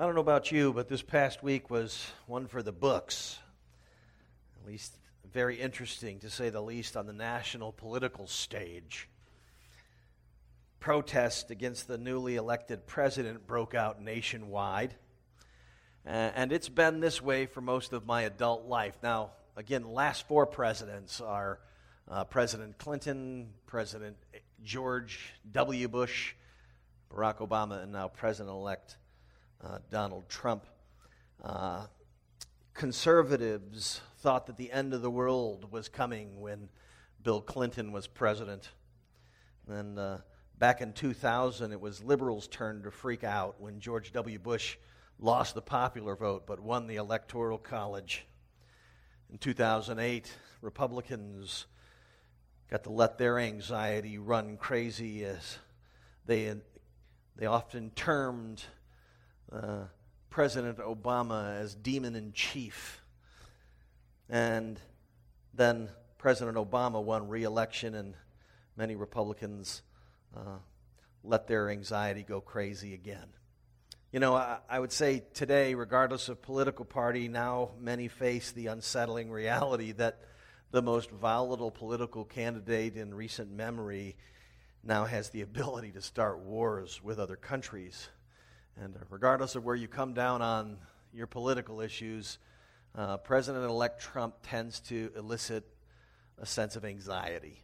I don't know about you, but this past week was one for the books. At least very interesting, to say the least, on the national political stage. Protest against the newly elected president broke out nationwide. Uh, and it's been this way for most of my adult life. Now, again, last four presidents are uh, President Clinton, President George W. Bush, Barack Obama, and now President elect Donald Trump. Uh, conservatives thought that the end of the world was coming when Bill Clinton was president. Then uh, back in 2000, it was liberals' turn to freak out when George W. Bush lost the popular vote but won the Electoral College. In 2008, Republicans got to let their anxiety run crazy as they, they often termed uh, President Obama as demon in chief. And then President Obama won re election, and many Republicans uh, let their anxiety go crazy again. You know, I, I, would say today, regardless of political party, now many face the unsettling reality that the most volatile political candidate in recent memory now has the ability to start wars with other countries. And regardless of where you come down on your political issues, uh, President elect Trump tends to elicit a sense of anxiety.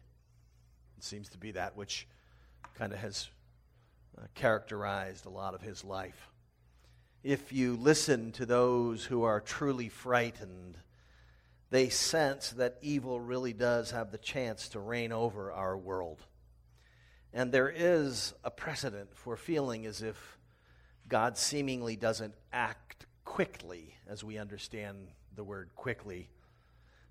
It seems to be that which kind of has uh, characterized a lot of his life. If you listen to those who are truly frightened, they sense that evil really does have the chance to reign over our world. And there is a precedent for feeling as if God seemingly doesn't act quickly, as we understand the word quickly,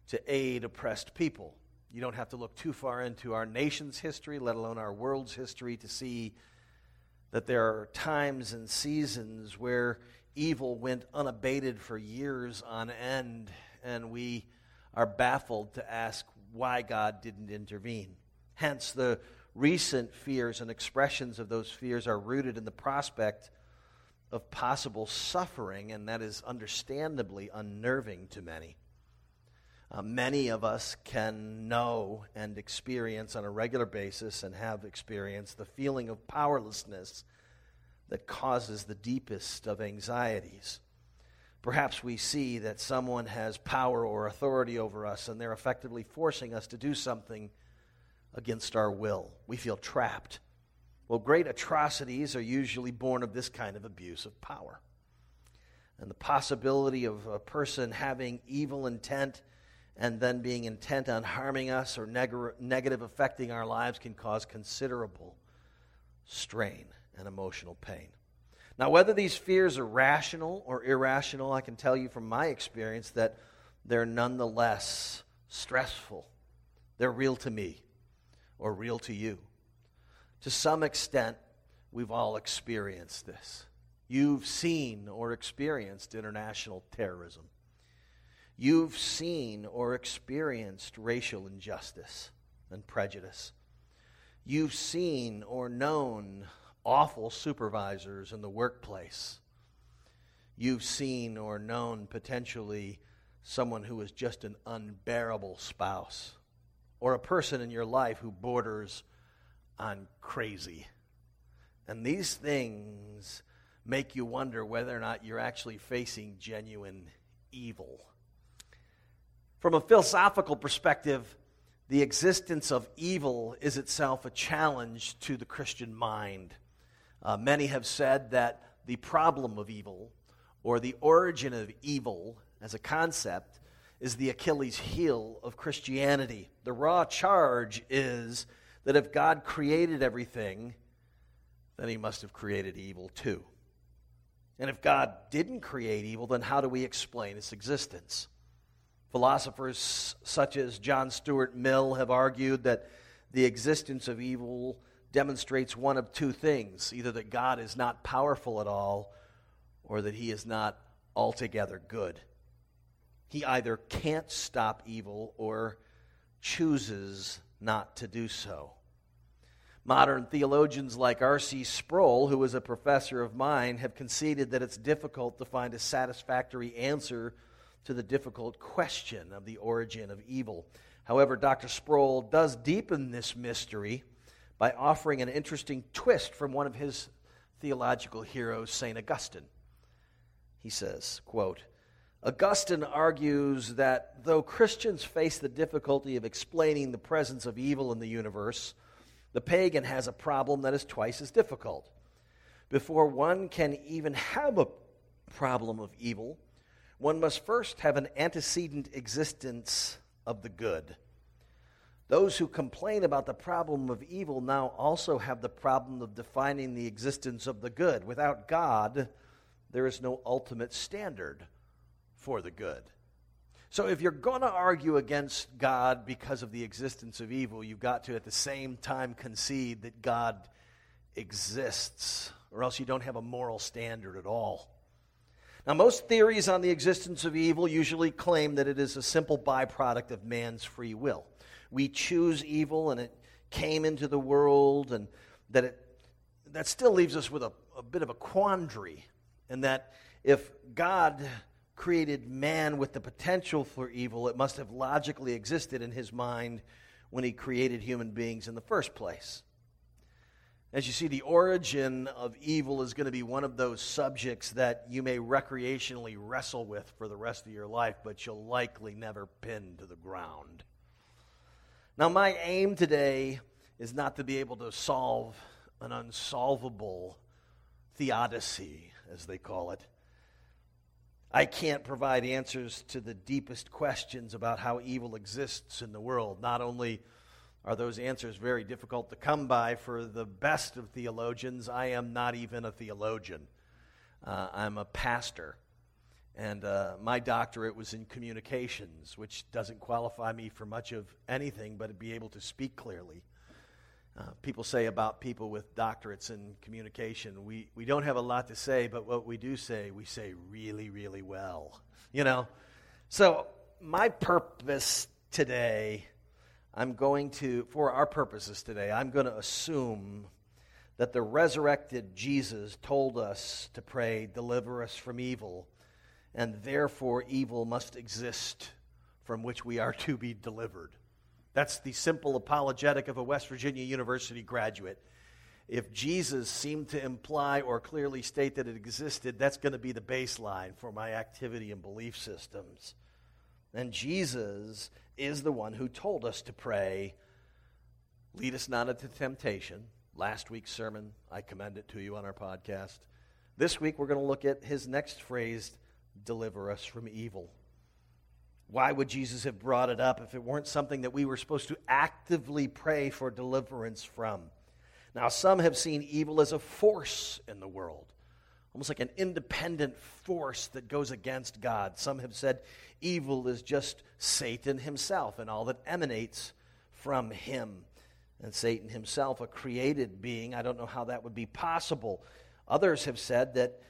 to aid oppressed people. You don't have to look too far into our nation's history, let alone our world's history, to see that there are times and seasons where evil went unabated for years on end, and we are baffled to ask why God didn't intervene. Hence, the recent fears and expressions of those fears are rooted in the prospect of possible suffering, and that is understandably unnerving to many. Uh, many of us can know and experience on a regular basis and have experienced the feeling of powerlessness that causes the deepest of anxieties. Perhaps we see that someone has power or authority over us and they're effectively forcing us to do something against our will. We feel trapped. Well, great atrocities are usually born of this kind of abuse of power. And the possibility of a person having evil intent and then being intent on harming us or neg- negative affecting our lives can cause considerable strain and emotional pain. Now, whether these fears are rational or irrational, I can tell you from my experience that they're nonetheless stressful. They're real to me or real to you. To some extent, we've all experienced this. You've seen or experienced international terrorism. You've seen or experienced racial injustice and prejudice. You've seen or known awful supervisors in the workplace. You've seen or known potentially someone who is just an unbearable spouse, or a person in your life who borders on crazy. And these things make you wonder whether or not you're actually facing genuine evil. From a philosophical perspective, the existence of evil is itself a challenge to the Christian mind. Uh, many have said that the problem of evil, or the origin of evil as a concept, is the Achilles heel of Christianity. The raw charge is that if God created everything, then he must have created evil too. And if God didn't create evil, then how do we explain its existence? Philosophers such as John Stuart Mill have argued that the existence of evil demonstrates one of two things either that God is not powerful at all, or that he is not altogether good. He either can't stop evil or chooses not to do so. Modern theologians like R.C. Sproul, who was a professor of mine, have conceded that it's difficult to find a satisfactory answer to the difficult question of the origin of evil. However, Dr. Sproul does deepen this mystery by offering an interesting twist from one of his theological heroes, St. Augustine. He says, quote, Augustine argues that though Christians face the difficulty of explaining the presence of evil in the universe, the pagan has a problem that is twice as difficult. Before one can even have a problem of evil, one must first have an antecedent existence of the good. Those who complain about the problem of evil now also have the problem of defining the existence of the good. Without God, there is no ultimate standard for the good. So if you're going to argue against God because of the existence of evil, you've got to at the same time concede that God exists, or else you don't have a moral standard at all. Now, most theories on the existence of evil usually claim that it is a simple byproduct of man's free will. We choose evil and it came into the world, and that it that still leaves us with a, a bit of a quandary, and that if God created man with the potential for evil, it must have logically existed in his mind when he created human beings in the first place. As you see, the origin of evil is going to be one of those subjects that you may recreationally wrestle with for the rest of your life, but you'll likely never pin to the ground. Now, my aim today is not to be able to solve an unsolvable theodicy, as they call it. I can't provide answers to the deepest questions about how evil exists in the world. Not only are those answers very difficult to come by for the best of theologians, I am not even a theologian. Uh, I'm a pastor. And uh, my doctorate was in communications, which doesn't qualify me for much of anything but to be able to speak clearly. Uh, people say about people with doctorates in communication, we, we don't have a lot to say, but what we do say, we say really, really well. You know? So, my purpose today, I'm going to, for our purposes today, I'm going to assume that the resurrected Jesus told us to pray, deliver us from evil, and therefore evil must exist from which we are to be delivered. That's the simple apologetic of a West Virginia University graduate. If Jesus seemed to imply or clearly state that it existed, that's going to be the baseline for my activity and belief systems. And Jesus is the one who told us to pray, lead us not into temptation. Last week's sermon, I commend it to you on our podcast. This week, we're going to look at his next phrase, deliver us from evil. Why would Jesus have brought it up if it weren't something that we were supposed to actively pray for deliverance from? Now, some have seen evil as a force in the world, almost like an independent force that goes against God. Some have said evil is just Satan himself and all that emanates from him. And Satan himself, a created being, I don't know how that would be possible. Others have said that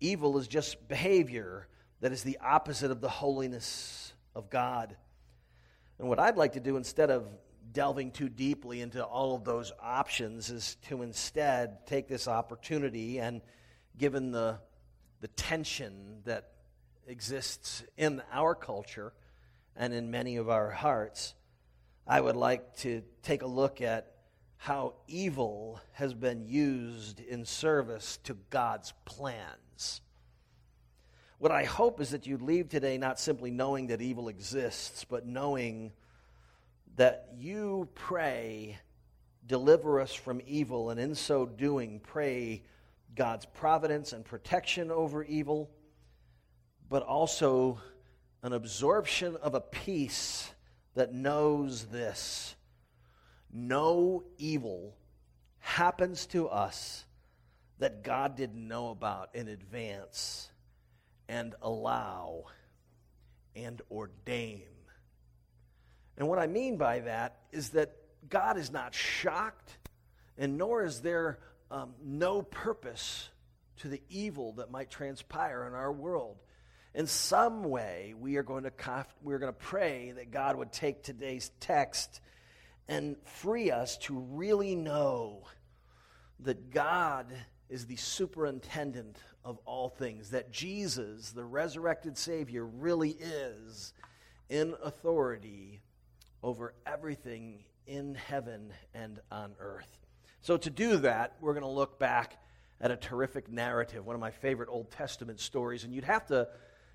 evil is just behavior that is the opposite of the holiness of God. And what I'd like to do instead of delving too deeply into all of those options is to instead take this opportunity and given the, the tension that exists in our culture and in many of our hearts, I would like to take a look at how evil has been used in service to God's plans. What I hope is that you leave today not simply knowing that evil exists, but knowing that you pray, deliver us from evil, and in so doing, pray God's providence and protection over evil, but also an absorption of a peace that knows this. No evil happens to us that God didn't know about in advance and allow and ordain. And what I mean by that is that God is not shocked, and nor is there um, no purpose to the evil that might transpire in our world. In some way, we are going to we are going to pray that God would take today's text and free us to really know that God is the superintendent of all things, that Jesus, the resurrected Savior, really is in authority over everything in heaven and on earth. So, to do that, we're going to look back at a terrific narrative, one of my favorite Old Testament stories. And you'd have to,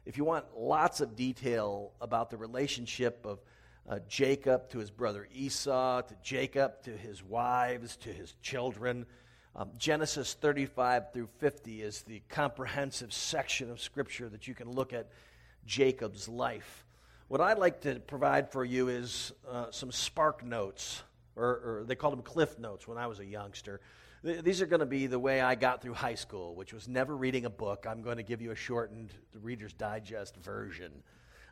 if you want lots of detail about the relationship of uh, Jacob to his brother Esau, to Jacob to his wives, to his children. Um, Genesis 35 through 50 is the comprehensive section of Scripture that you can look at Jacob's life. What I'd like to provide for you is uh, some spark notes, or, or, they called them cliff notes when I was a youngster. Th- these are going to be the way I got through high school, which was never reading a book. I'm going to give you a shortened Reader's Digest version.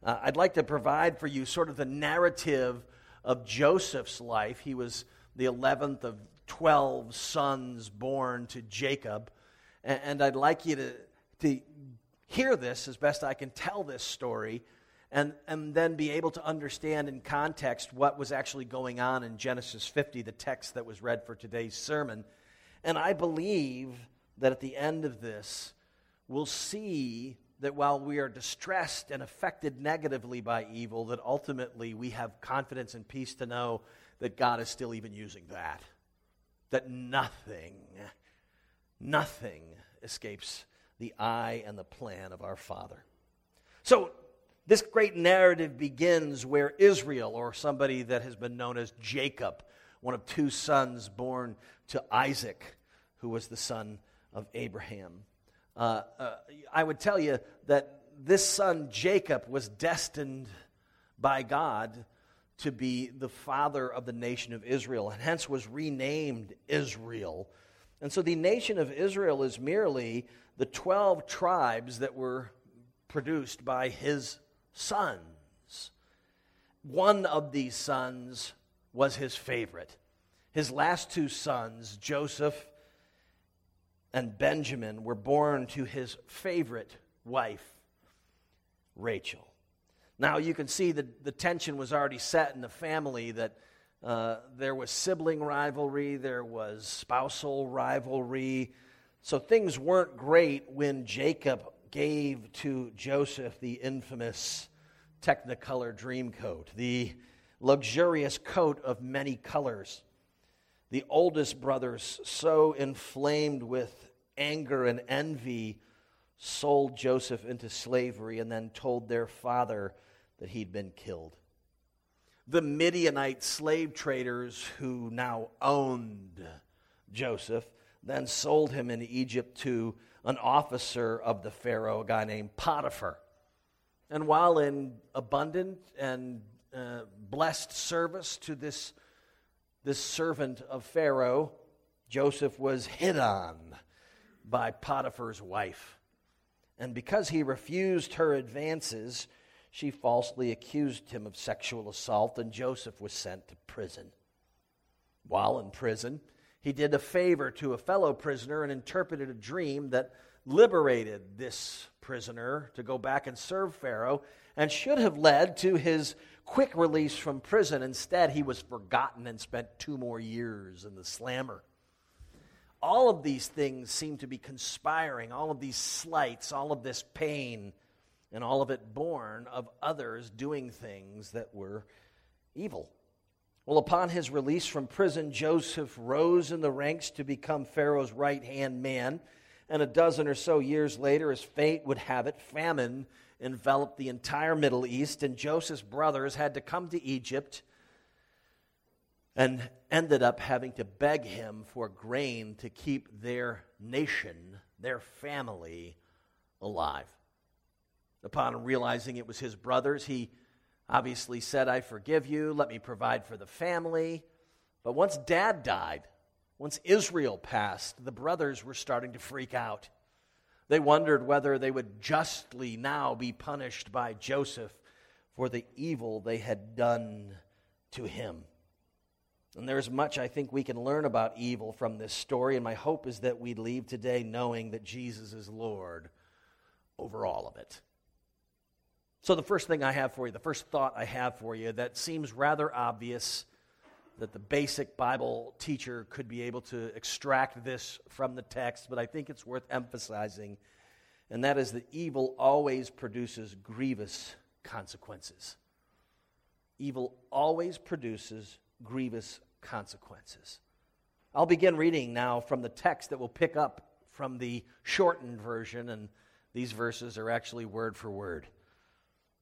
Uh, I'd like to provide for you sort of the narrative of Joseph's life. He was the 11th of 12 sons born to Jacob. And, I'd like you to, to hear this as best I can tell this story and, and then be able to understand in context what was actually going on in Genesis 50, the text that was read for today's sermon. And I believe that at the end of this, we'll see that while we are distressed and affected negatively by evil, that ultimately we have confidence and peace to know that God is still even using that. That nothing, nothing escapes the eye and the plan of our Father. So, this great narrative begins where Israel, or somebody that has been known as Jacob, one of two sons born to Isaac, who was the son of Abraham. Uh, uh, I would tell you that this son, Jacob, was destined by God to be the father of the nation of Israel, and hence was renamed Israel. And so the nation of Israel is merely the 12 tribes that were produced by his sons. One of these sons was his favorite. His last two sons, Joseph and Benjamin were born to his favorite wife, Rachel. Now, you can see that the tension was already set in the family, that uh, there was sibling rivalry, there was spousal rivalry. So things weren't great when Jacob gave to Joseph the infamous Technicolor dream coat, the luxurious coat of many colors the oldest brothers, so inflamed with anger and envy, sold Joseph into slavery and then told their father that he'd been killed. The Midianite slave traders who now owned Joseph then sold him in Egypt to an officer of the Pharaoh, a guy named Potiphar. And while in abundant and uh, blessed service to this this servant of Pharaoh, Joseph was hit on by Potiphar's wife. And because he refused her advances, she falsely accused him of sexual assault, and Joseph was sent to prison. While in prison, he did a favor to a fellow prisoner and interpreted a dream that liberated this prisoner to go back and serve Pharaoh and should have led to his quick release from prison. Instead, he was forgotten and spent two more years in the slammer. All of these things seem to be conspiring, all of these slights, all of this pain, and all of it born of others doing things that were evil. Well, upon his release from prison, Joseph rose in the ranks to become Pharaoh's right hand man. And a dozen or so years later, as fate would have it, famine enveloped the entire Middle East, and Joseph's brothers had to come to Egypt and ended up having to beg him for grain to keep their nation, their family, alive. Upon realizing it was his brothers, he obviously said, I forgive you, let me provide for the family. But once dad died, once Israel passed, the brothers were starting to freak out. They wondered whether they would justly now be punished by Joseph for the evil they had done to him. And there's much I think we can learn about evil from this story, and my hope is that we leave today knowing that Jesus is Lord over all of it. So, the first thing I have for you, the first thought I have for you that seems rather obvious, that the basic Bible teacher could be able to extract this from the text, but I think it's worth emphasizing, and that is that evil always produces grievous consequences. Evil always produces grievous consequences. I'll begin reading now from the text that we'll pick up from the shortened version, and these verses are actually word for word.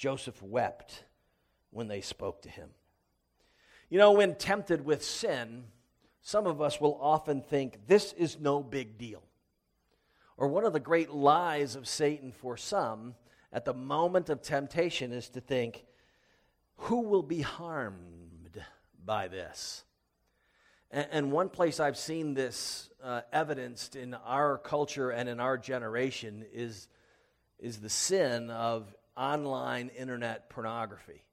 Joseph wept when they spoke to him. You know, when tempted with sin, some of us will often think this is no big deal. Or one of the great lies of Satan for some at the moment of temptation is to think, who will be harmed by this? And, one place I've seen this uh, evidenced in our culture and in our generation is, is the sin of online internet pornography.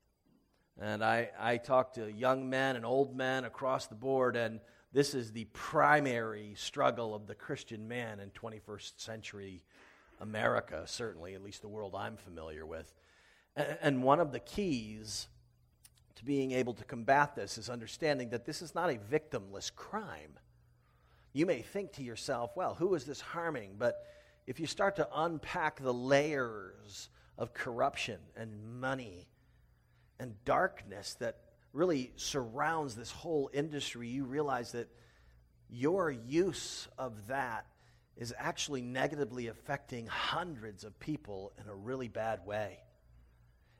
And I, I talk to young men and old men across the board, and this is the primary struggle of the Christian man in 21st century America, certainly, at least the world I'm familiar with. And, and one of the keys to being able to combat this is understanding that this is not a victimless crime. You may think to yourself, well, who is this harming? But if you start to unpack the layers of corruption and money and darkness that really surrounds this whole industry, you realize that your use of that is actually negatively affecting hundreds of people in a really bad way.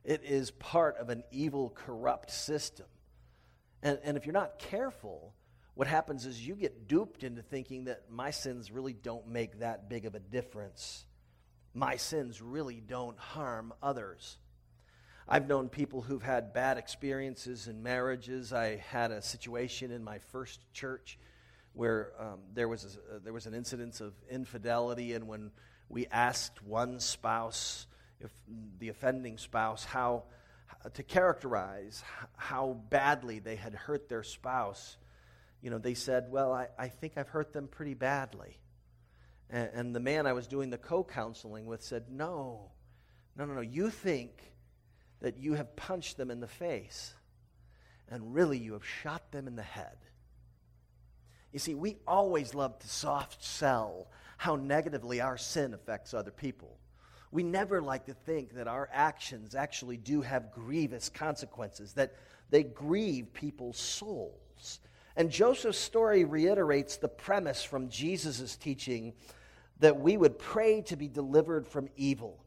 It is part of an evil, corrupt system. And, and if you're not careful, what happens is you get duped into thinking that my sins really don't make that big of a difference. My sins really don't harm others. I've known people who've had bad experiences in marriages. I had a situation in my first church where um, there, was a, there was an incidence of infidelity, and when we asked one spouse if the offending spouse how to characterize how badly they had hurt their spouse you know they said well i, I think i've hurt them pretty badly and, and the man i was doing the co-counseling with said no no no no. You think that you have punched them in the face and really you have shot them in the head. You see we always love to soft sell how negatively our sin affects other people. We never like to think that our actions actually do have grievous consequences, that they grieve people's souls. And Joseph's story reiterates the premise from Jesus' teaching that we would pray to be delivered from evil.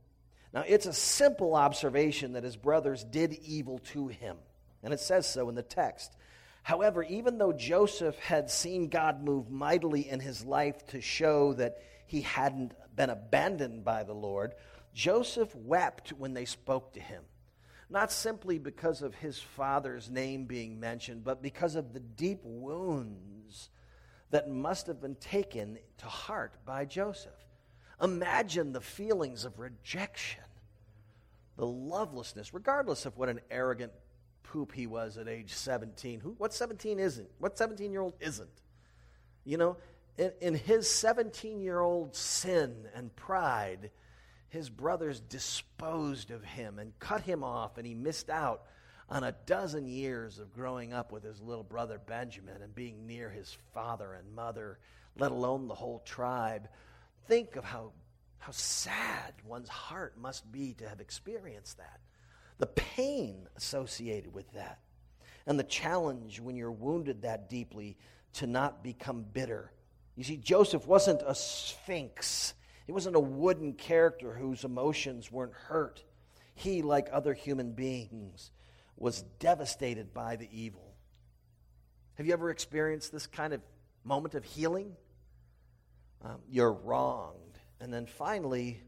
Now, it's a simple observation that his brothers did evil to him, and it says so in the text. However, even though Joseph had seen God move mightily in his life to show that he hadn't been abandoned by the Lord, Joseph wept when they spoke to him, not simply because of his father's name being mentioned, but because of the deep wounds that must have been taken to heart by Joseph. Imagine the feelings of rejection, the lovelessness, regardless of what an arrogant poop he was at age 17. Who, what 17 isn't? What 17 year old isn't? You know, in, in his 17 year old sin and pride, his brothers disposed of him and cut him off, and he missed out on a dozen years of growing up with his little brother Benjamin and being near his father and mother, let alone the whole tribe. Think of how, how sad one's heart must be to have experienced that. The pain associated with that. And the challenge when you're wounded that deeply to not become bitter. You see, Joseph wasn't a sphinx he wasn't a wooden character whose emotions weren't hurt. He, like other human beings, was devastated by the evil. Have you ever experienced this kind of moment of healing? Um, you're wronged. And then finally,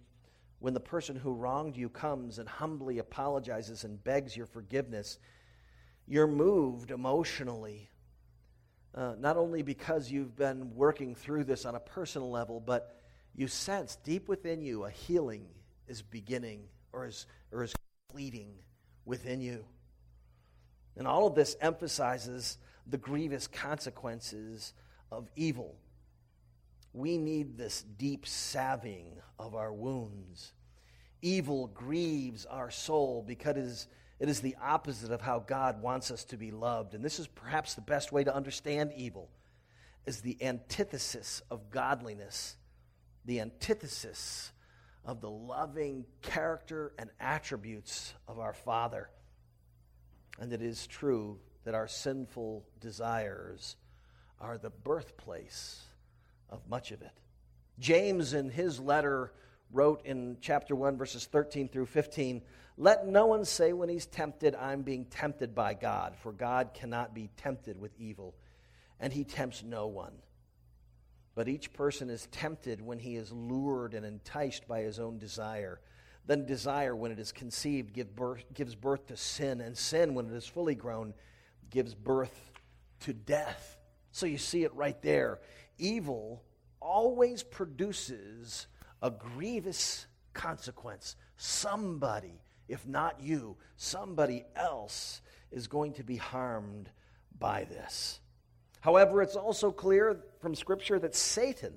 when the person who wronged you comes and humbly apologizes and begs your forgiveness, You're moved emotionally, uh, not only because you've been working through this on a personal level, but you sense deep within you a healing is beginning or is, or is completing within you. And all of this emphasizes the grievous consequences of evil. We need this deep salving of our wounds. Evil grieves our soul because it is, it is the opposite of how God wants us to be loved. And this is perhaps the best way to understand evil is the antithesis of godliness, the antithesis of the loving character and attributes of our Father. And it is true that our sinful desires are the birthplace of much of it. James, in his letter, wrote in chapter 1, verses 13 through 15 Let no one say when he's tempted, I'm being tempted by God, for God cannot be tempted with evil, and he tempts no one. But each person is tempted when he is lured and enticed by his own desire. Then desire, when it is conceived, give birth, gives birth to sin, and sin, when it is fully grown, gives birth to death. So you see it right there. Evil always produces a grievous consequence. Somebody, if not you, somebody else is going to be harmed by this. However, it's also clear from Scripture that Satan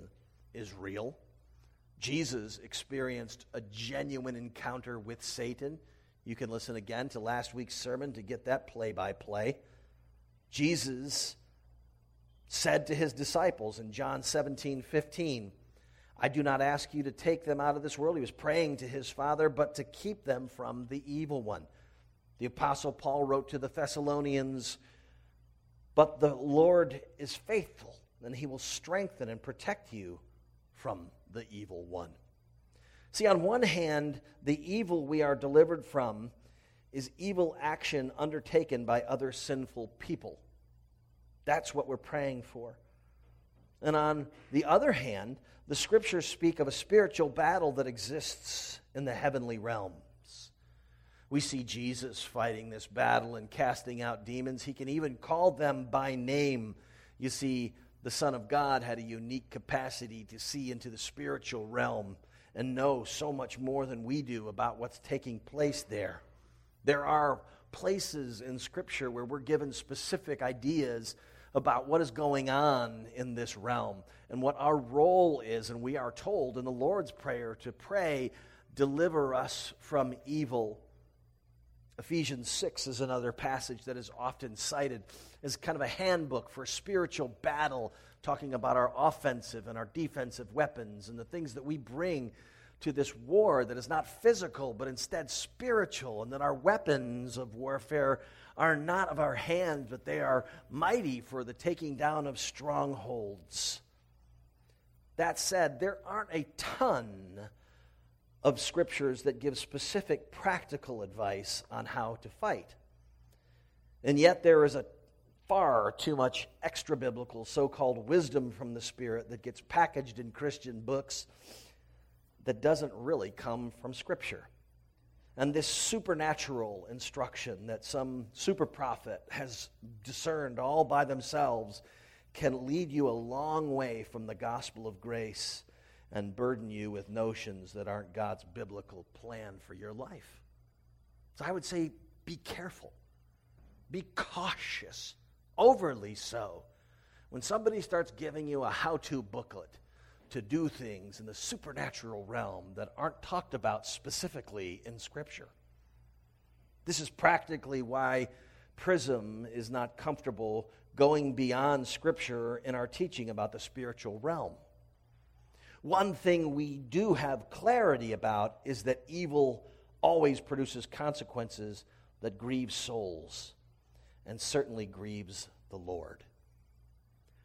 is real. Jesus experienced a genuine encounter with Satan. You can listen again to last week's sermon to get that play by play. Jesus said to his disciples in John 17 15, I do not ask you to take them out of this world. He was praying to his Father, but to keep them from the evil one. The Apostle Paul wrote to the Thessalonians, But the Lord is faithful, and he will strengthen and protect you from the evil one. See, on one hand, the evil we are delivered from is evil action undertaken by other sinful people. That's what we're praying for. And on the other hand, the scriptures speak of a spiritual battle that exists in the heavenly realms. We see Jesus fighting this battle and casting out demons. He can even call them by name. You see, the Son of God had a unique capacity to see into the spiritual realm and know so much more than we do about what's taking place there. There are places in Scripture where we're given specific ideas about what is going on in this realm and what our role is. And we are told in the Lord's Prayer to pray, deliver us from evil. Ephesians 6 is another passage that is often cited as kind of a handbook for spiritual battle, talking about our offensive and our defensive weapons and the things that we bring to this war that is not physical, but instead spiritual, and that our weapons of warfare are not of our hands, but they are mighty for the taking down of strongholds. That said, there aren't a ton of scriptures that give specific practical advice on how to fight. And yet, there is a far too much extra biblical so called wisdom from the Spirit that gets packaged in Christian books that doesn't really come from Scripture. And this supernatural instruction that some super prophet has discerned all by themselves can lead you a long way from the gospel of grace and burden you with notions that aren't God's biblical plan for your life. So I would say be careful, be cautious, overly so. When somebody starts giving you a how to booklet, to do things in the supernatural realm that aren't talked about specifically in Scripture. This is practically why Prism is not comfortable going beyond Scripture in our teaching about the spiritual realm. One thing we do have clarity about is that evil always produces consequences that grieve souls and certainly grieves the Lord.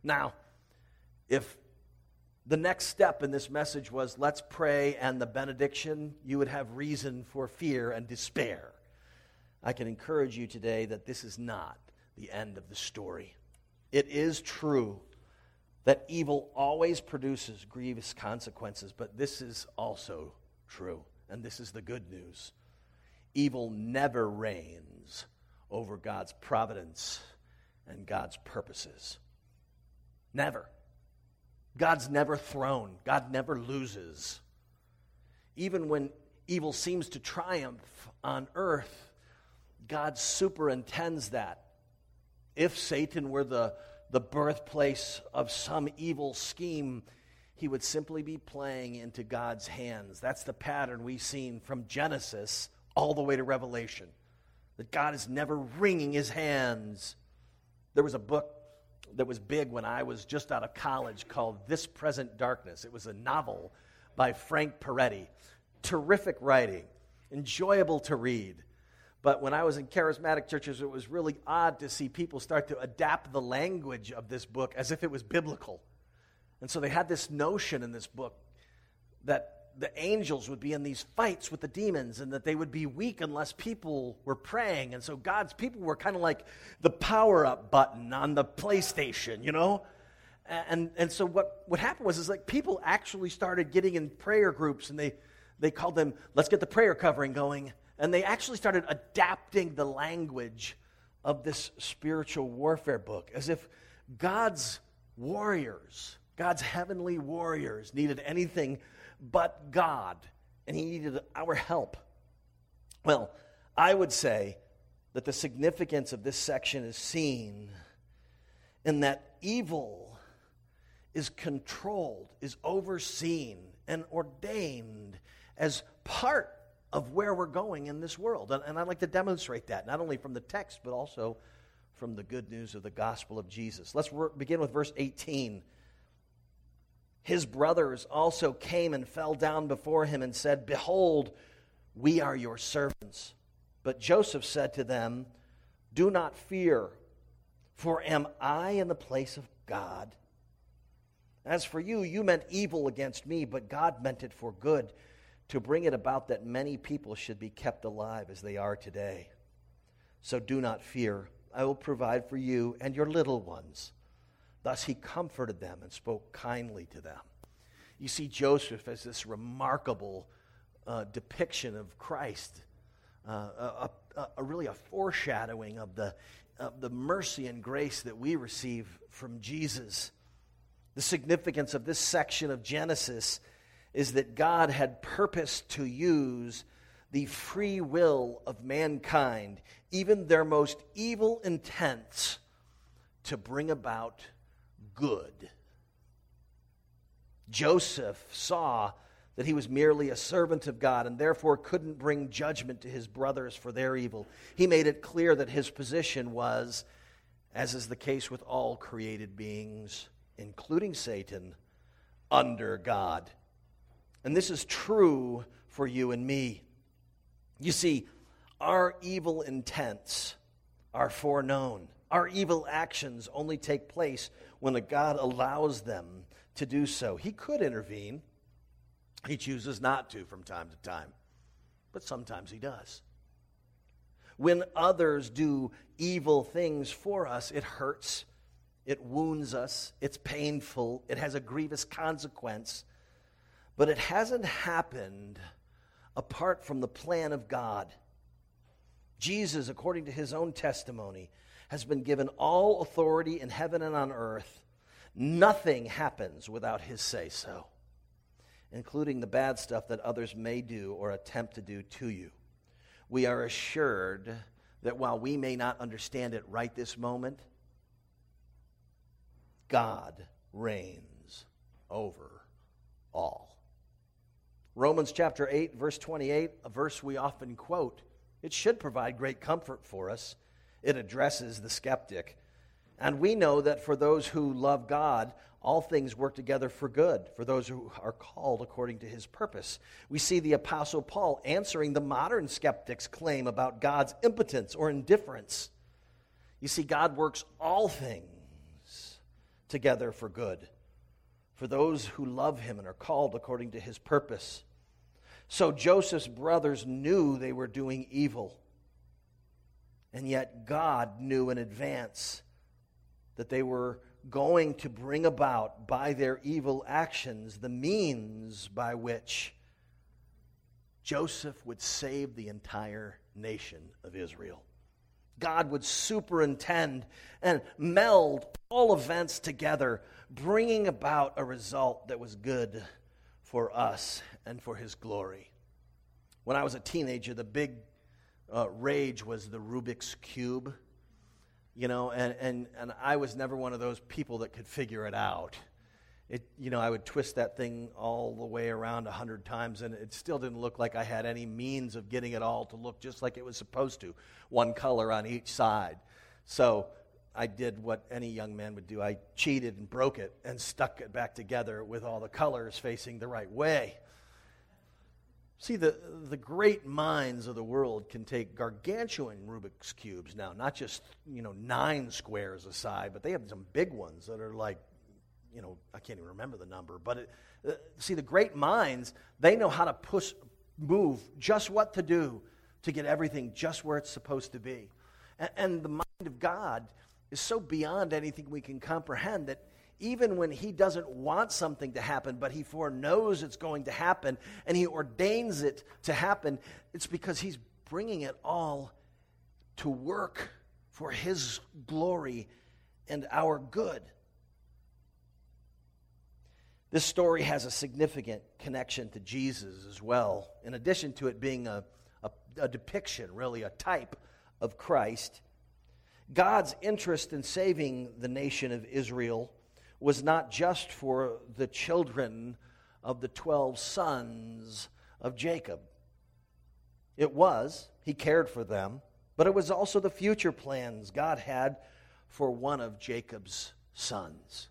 Now, if the next step in this message was let's pray and the benediction, you would have reason for fear and despair. I can encourage you today that this is not the end of the story. It is true that evil always produces grievous consequences, but this is also true, and this is the good news. Evil never reigns over God's providence and God's purposes. Never. God's never thrown, God never loses. Even when evil seems to triumph on earth, God superintends that. If Satan were the, the birthplace of some evil scheme, he would simply be playing into God's hands. That's the pattern we've seen from Genesis all the way to Revelation. That God is never wringing his hands. There was a book that was big when I was just out of college called This Present Darkness. It was a novel by Frank Peretti. Terrific writing, enjoyable to read. But when I was in charismatic churches, it was really odd to see people start to adapt the language of this book as if it was biblical. And so they had this notion in this book that the angels would be in these fights with the demons and that they would be weak unless people were praying. And so God's people were kind of like the power up button on the PlayStation, you know? And, and so what, what happened was is like people actually started getting in prayer groups and they, they called them, let's get the prayer covering going. And they actually started adapting the language of this spiritual warfare book as if God's warriors, God's heavenly warriors needed anything but God, and he needed our help. Well, I would say that the significance of this section is seen in that evil is controlled, is overseen, and ordained as part of where we're going in this world. And, and, I'd like to demonstrate that, not only from the text, but also from the good news of the gospel of Jesus. Let's re- begin with verse 18 his brothers also came and fell down before him and said, Behold, we are your servants. But Joseph said to them, Do not fear, for am I in the place of God? As for you, you meant evil against me, but God meant it for good, to bring it about that many people should be kept alive as they are today. So do not fear. I will provide for you and your little ones. Thus he comforted them and spoke kindly to them. You see Joseph as this remarkable uh, depiction of Christ, uh, a, a, a, really a foreshadowing of the, of the mercy and grace that we receive from Jesus. The significance of this section of Genesis is that God had purposed to use the free will of mankind, even their most evil intents, to bring about good. Joseph saw that he was merely a servant of God and therefore couldn't bring judgment to his brothers for their evil. He made it clear that his position was, as is the case with all created beings, including Satan, under God. And this is true for you and me. You see, our evil intents are foreknown. Our evil actions only take place when a God allows them to do so. He could intervene, he chooses not to from time to time, but sometimes he does. When others do evil things for us, it hurts, it wounds us, it's painful, it has a grievous consequence, but it hasn't happened apart from the plan of God. Jesus, according to his own testimony, has been given all authority in heaven and on earth. Nothing happens without his say so, including the bad stuff that others may do or attempt to do to you. We are assured that while we may not understand it right this moment, God reigns over all. Romans chapter 8, verse 28, a verse we often quote, it should provide great comfort for us it addresses the skeptic. And we know that for those who love God, all things work together for good, for those who are called according to his purpose. We see the Apostle Paul answering the modern skeptic's claim about God's impotence or indifference. You see, God works all things together for good, for those who love him and are called according to his purpose. So Joseph's brothers knew they were doing evil. And yet, God knew in advance that they were going to bring about by their evil actions the means by which Joseph would save the entire nation of Israel. God would superintend and meld all events together, bringing about a result that was good for us and for His glory. When I was a teenager, the big uh, rage was the Rubik's Cube, you know, and, and, and I was never one of those people that could figure it out. It, you know, I would twist that thing all the way around a hundred times, and it still didn't look like I had any means of getting it all to look just like it was supposed to, one color on each side. So I did what any young man would do. I cheated and broke it and stuck it back together with all the colors facing the right way. See, the, the great minds of the world can take gargantuan Rubik's Cubes now, not just, you know, nine squares aside, but they have some big ones that are like, you know, I can't even remember the number. But it, uh, see, the great minds, they know how to push, move just what to do to get everything just where it's supposed to be. And, and the mind of God is so beyond anything we can comprehend that even when he doesn't want something to happen, but he foreknows it's going to happen and he ordains it to happen, it's because he's bringing it all to work for his glory and our good. This story has a significant connection to Jesus as well. In addition to it being a, a, a depiction, really, a type of Christ, God's interest in saving the nation of Israel was not just for the children of the 12 sons of Jacob. It was, he cared for them, but it was also the future plans God had for one of Jacob's sons.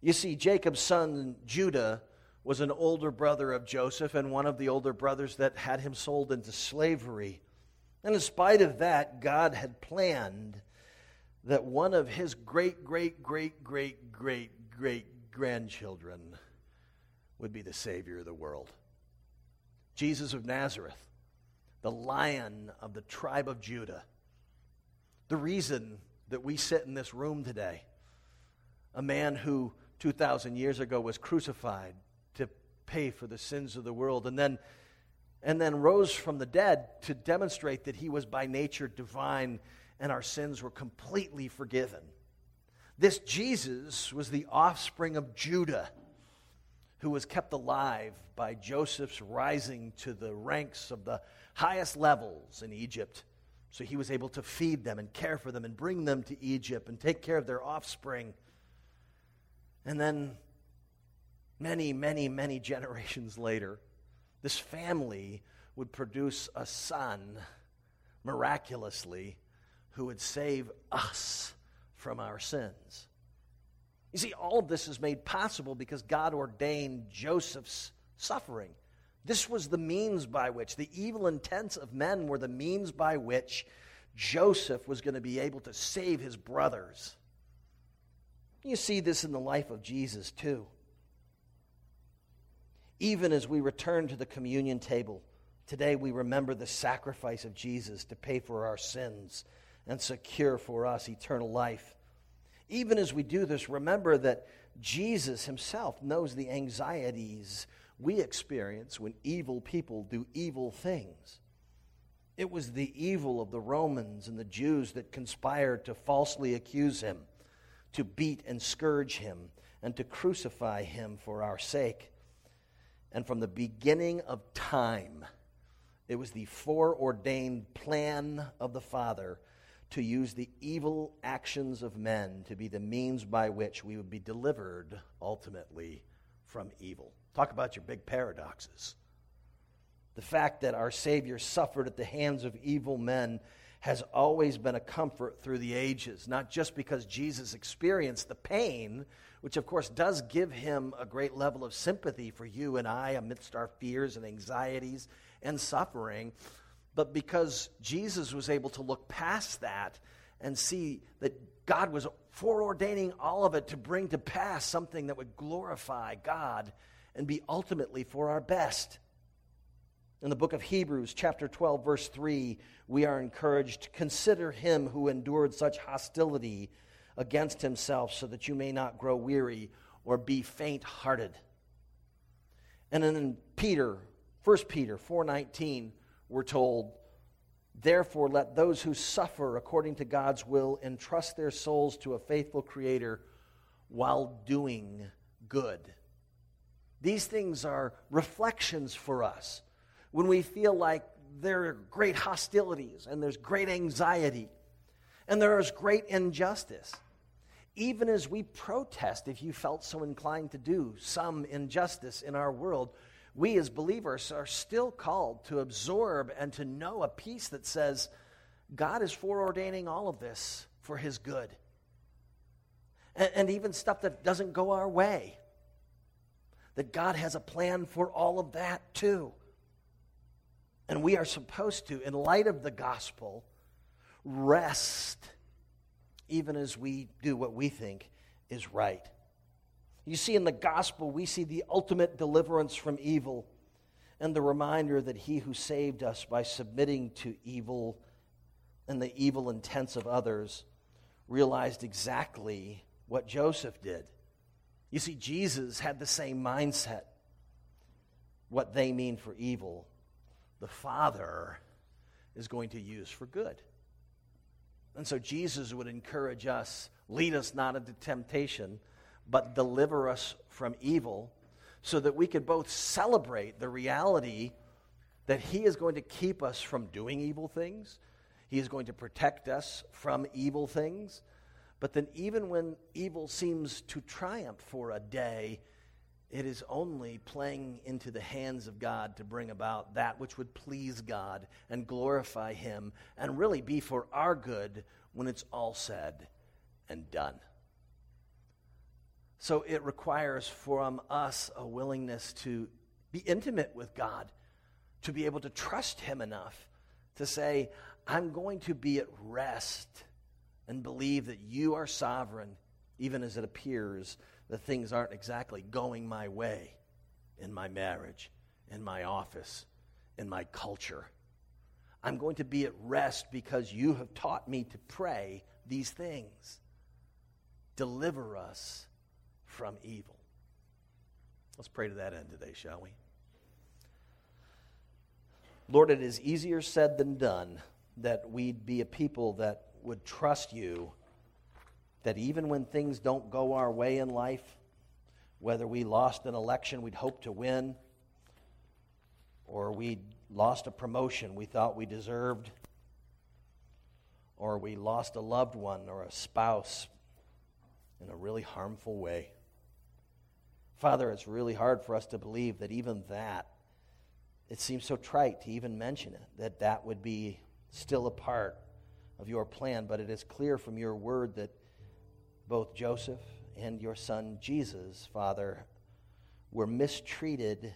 You see, Jacob's son Judah was an older brother of Joseph and one of the older brothers that had him sold into slavery. And in spite of that, God had planned that one of his great, great, great, great, great, great grandchildren would be the Savior of the world. Jesus of Nazareth, the lion of the tribe of Judah. The reason that we sit in this room today, a man who 2,000 years ago was crucified to pay for the sins of the world and then and then rose from the dead to demonstrate that he was by nature divine and our sins were completely forgiven. This Jesus was the offspring of Judah, who was kept alive by Joseph's rising to the ranks of the highest levels in Egypt. So he was able to feed them and care for them and bring them to Egypt and take care of their offspring. And then, many, many, many generations later, this family would produce a son miraculously who would save us from our sins. You see, all of this is made possible because God ordained Joseph's suffering. This was the means by which, the evil intents of men were the means by which Joseph was going to be able to save his brothers. You see this in the life of Jesus, too. Even as we return to the communion table, today we remember the sacrifice of Jesus to pay for our sins and secure for us eternal life. Even as we do this, remember that Jesus himself knows the anxieties we experience when evil people do evil things. It was the evil of the Romans and the Jews that conspired to falsely accuse him, to beat and scourge him, and to crucify him for our sake. And from the beginning of time, it was the foreordained plan of the Father to use the evil actions of men to be the means by which we would be delivered ultimately from evil. Talk about your big paradoxes. The fact that our Savior suffered at the hands of evil men has always been a comfort through the ages, not just because Jesus experienced the pain, which of course does give him a great level of sympathy for you and I amidst our fears and anxieties and suffering, but because Jesus was able to look past that and see that God was foreordaining all of it to bring to pass something that would glorify God and be ultimately for our best. In the book of Hebrews, chapter 12, verse 3, we are encouraged to consider him who endured such hostility against himself so that you may not grow weary or be faint hearted. And then in Peter, 1 Peter 4:19, we're told, Therefore, let those who suffer according to God's will entrust their souls to a faithful Creator while doing good. These things are reflections for us when we feel like there are great hostilities and there's great anxiety and there is great injustice. Even as we protest, if you felt so inclined to do, some injustice in our world, we as believers are still called to absorb and to know a peace that says God is foreordaining all of this for His good. And, and even stuff that doesn't go our way, that God has a plan for all of that too. And we are supposed to, in light of the gospel, rest even as we do what we think is right. You see, in the gospel, we see the ultimate deliverance from evil and the reminder that he who saved us by submitting to evil and the evil intents of others realized exactly what Joseph did. You see, Jesus had the same mindset. What they mean for evil, the Father is going to use for good. And so Jesus would encourage us lead us not into temptation, but deliver us from evil, so that we could both celebrate the reality that He is going to keep us from doing evil things, He is going to protect us from evil things. But then, even when evil seems to triumph for a day, it is only playing into the hands of God to bring about that which would please God and glorify Him and really be for our good when it's all said and done. So it requires from us a willingness to be intimate with God, to be able to trust Him enough to say, I'm going to be at rest and believe that you are sovereign, even as it appears that things aren't exactly going my way in my marriage, in my office, in my culture. I'm going to be at rest because you have taught me to pray these things. Deliver us from evil. Let's pray to that end today, shall we? Lord, it is easier said than done that we'd be a people that would trust you, that even when things don't go our way in life, whether we lost an election we'd hoped to win, or we lost a promotion we thought we deserved, or we lost a loved one or a spouse in a really harmful way. Father, it's really hard for us to believe that even that, it seems so trite to even mention it, that that would be still a part of your plan. But it is clear from your word that both Joseph and your son Jesus, Father, were mistreated,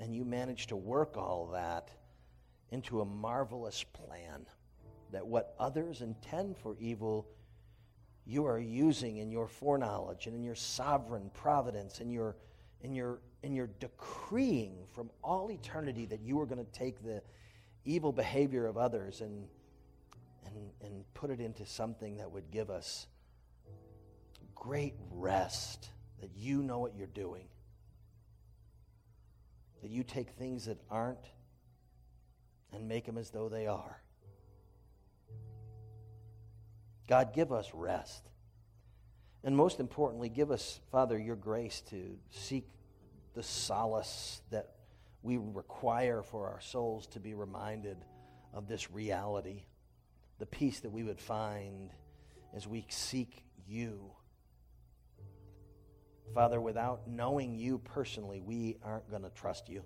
and you managed to work all that into a marvelous plan. That what others intend for evil, you are using in your foreknowledge and in your sovereign providence and your in your in your decreeing from all eternity that you are going to take the evil behavior of others and and and put it into something that would give us great rest that you know what you're doing that you take things that aren't and make them as though they are God, give us rest. And most importantly, give us, Father, your grace to seek the solace that we require for our souls to be reminded of this reality, the peace that we would find as we seek you. Father, without knowing you personally, we aren't going to trust you.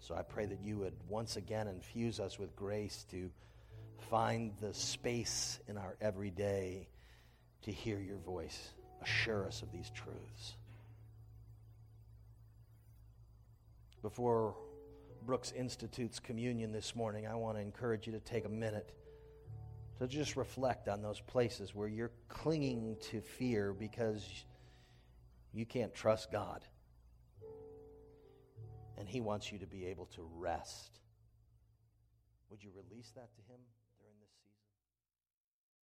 So I pray that you would once again infuse us with grace to find the space in our everyday to hear your voice. Assure us of these truths. Before Brooks institutes communion this morning, I want to encourage you to take a minute to just reflect on those places where you're clinging to fear because you can't trust God. And He wants you to be able to rest. Would you release that to Him?